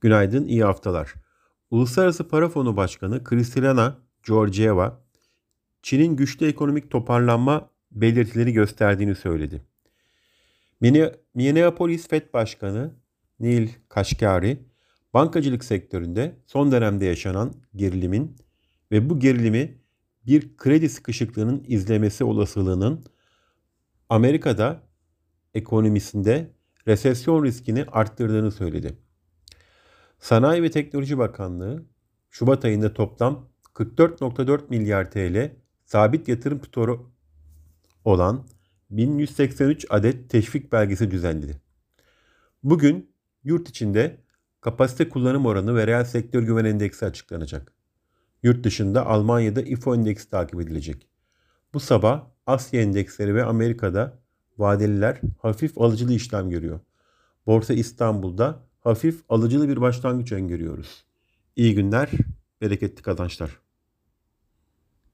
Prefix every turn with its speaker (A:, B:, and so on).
A: Günaydın, iyi haftalar. Uluslararası Para Fonu Başkanı Kristalina Georgieva, Çin'in güçlü ekonomik toparlanma belirtileri gösterdiğini söyledi. Minneapolis Fed Başkanı Neil Kashkari, bankacılık sektöründe son dönemde yaşanan gerilimin ve bu gerilimi bir kredi sıkışıklığının izlemesi olasılığının Amerika'da ekonomisinde resesyon riskini arttırdığını söyledi. Sanayi ve Teknoloji Bakanlığı Şubat ayında toplam 44.4 milyar TL sabit yatırım tutoru olan 1183 adet teşvik belgesi düzenledi. Bugün yurt içinde kapasite kullanım oranı ve reel sektör güven endeksi açıklanacak. Yurt dışında Almanya'da IFO endeksi takip edilecek. Bu sabah Asya endeksleri ve Amerika'da vadeliler hafif alıcılı işlem görüyor. Borsa İstanbul'da hafif alıcılı bir başlangıç öngörüyoruz. İyi günler, bereketli kazançlar.